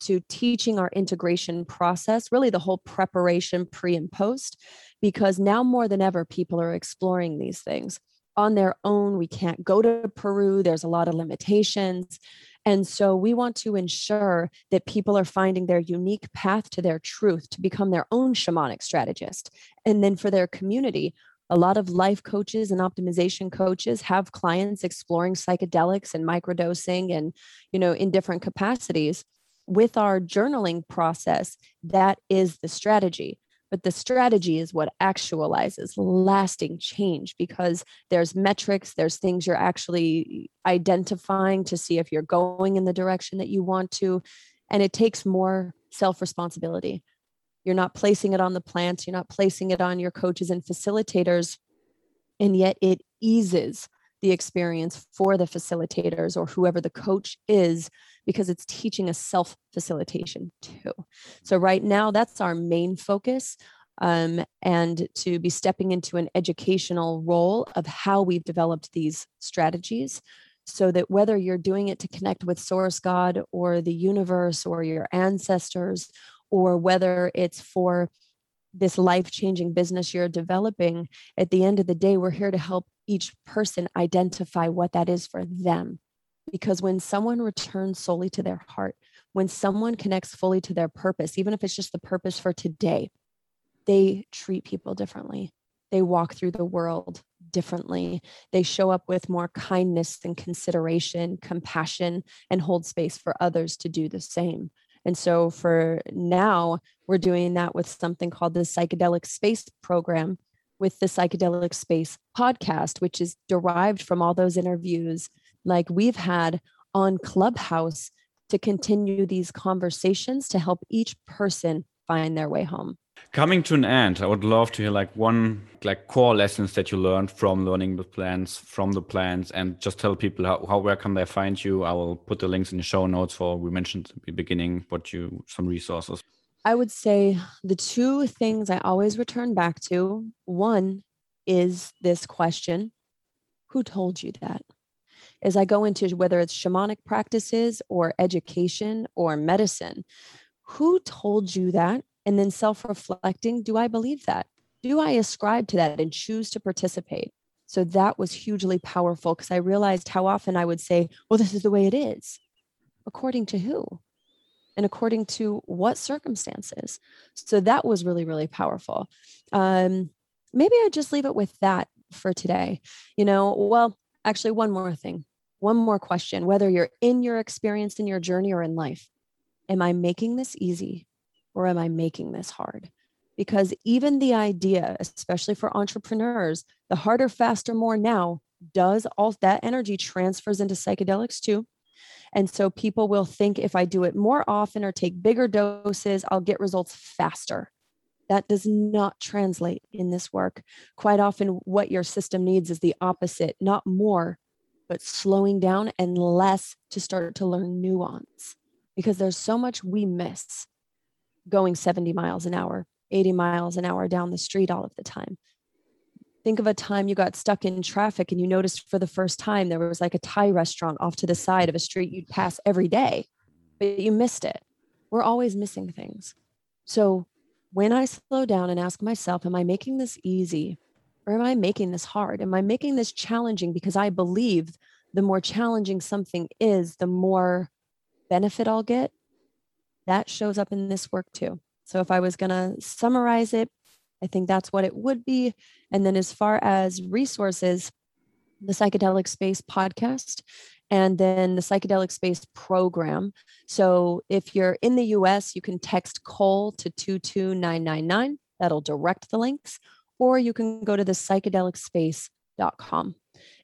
to teaching our integration process, really the whole preparation pre and post, because now more than ever, people are exploring these things on their own. We can't go to Peru, there's a lot of limitations. And so we want to ensure that people are finding their unique path to their truth to become their own shamanic strategist. And then for their community, a lot of life coaches and optimization coaches have clients exploring psychedelics and microdosing and you know in different capacities with our journaling process that is the strategy but the strategy is what actualizes lasting change because there's metrics there's things you're actually identifying to see if you're going in the direction that you want to and it takes more self responsibility you're not placing it on the plants you're not placing it on your coaches and facilitators and yet it eases the experience for the facilitators or whoever the coach is because it's teaching a self facilitation too. So, right now, that's our main focus. Um, and to be stepping into an educational role of how we've developed these strategies so that whether you're doing it to connect with source god or the universe or your ancestors or whether it's for this life changing business you're developing, at the end of the day, we're here to help each person identify what that is for them. Because when someone returns solely to their heart, when someone connects fully to their purpose, even if it's just the purpose for today, they treat people differently. They walk through the world differently. They show up with more kindness and consideration, compassion, and hold space for others to do the same. And so for now, we're doing that with something called the Psychedelic Space Program with the Psychedelic Space podcast, which is derived from all those interviews like we've had on Clubhouse to continue these conversations to help each person find their way home. Coming to an end, I would love to hear like one like core lessons that you learned from learning the plants, from the plants, and just tell people how, how where can they find you. I will put the links in the show notes for we mentioned at the beginning what you some resources. I would say the two things I always return back to. One is this question, who told you that? As I go into whether it's shamanic practices or education or medicine, who told you that? And then self reflecting do I believe that? Do I ascribe to that and choose to participate? So that was hugely powerful because I realized how often I would say, well, this is the way it is. According to who? And according to what circumstances? So that was really, really powerful. Um, maybe I just leave it with that for today. You know, well, actually, one more thing, one more question whether you're in your experience in your journey or in life, am I making this easy or am I making this hard? Because even the idea, especially for entrepreneurs, the harder, faster, more now does all that energy transfers into psychedelics too. And so people will think if I do it more often or take bigger doses, I'll get results faster. That does not translate in this work. Quite often, what your system needs is the opposite, not more, but slowing down and less to start to learn nuance because there's so much we miss going 70 miles an hour, 80 miles an hour down the street all of the time. Think of a time you got stuck in traffic and you noticed for the first time there was like a Thai restaurant off to the side of a street you'd pass every day, but you missed it. We're always missing things. So when I slow down and ask myself, am I making this easy or am I making this hard? Am I making this challenging because I believe the more challenging something is, the more benefit I'll get that shows up in this work too. So if I was going to summarize it, I think that's what it would be. And then as far as resources, the Psychedelic Space podcast and then the Psychedelic Space program. So if you're in the US, you can text Kole to 22999. That'll direct the links. Or you can go to the psychedelicspace.com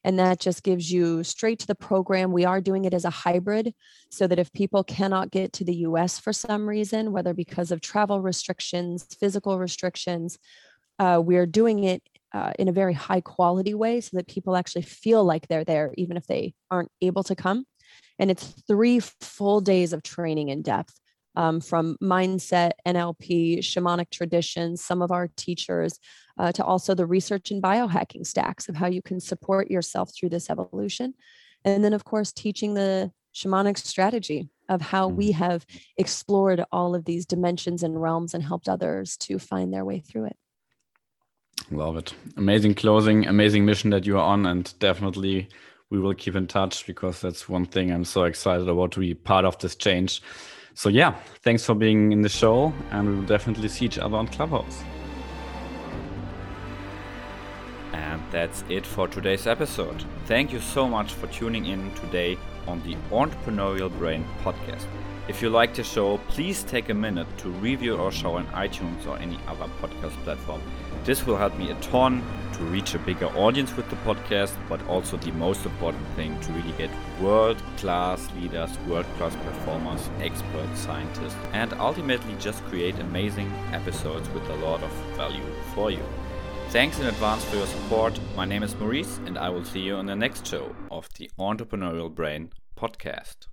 and that just gives you straight to the program. We are doing it as a hybrid so that if people cannot get to the US for some reason, whether because of travel restrictions, physical restrictions, uh, we're doing it uh, in a very high quality way so that people actually feel like they're there, even if they aren't able to come. And it's three full days of training in depth um, from mindset, NLP, shamanic traditions, some of our teachers, uh, to also the research and biohacking stacks of how you can support yourself through this evolution. And then, of course, teaching the shamanic strategy of how we mm-hmm. have explored all of these dimensions and realms and helped others to find their way through it. Love it. Amazing closing, amazing mission that you are on, and definitely we will keep in touch because that's one thing I'm so excited about to be part of this change. So, yeah, thanks for being in the show, and we will definitely see each other on Clubhouse. And that's it for today's episode. Thank you so much for tuning in today on the Entrepreneurial Brain podcast. If you like the show, please take a minute to review our show on iTunes or any other podcast platform. This will help me a ton to reach a bigger audience with the podcast, but also the most important thing to really get world class leaders, world class performers, experts, scientists, and ultimately just create amazing episodes with a lot of value for you. Thanks in advance for your support. My name is Maurice, and I will see you on the next show of the Entrepreneurial Brain podcast.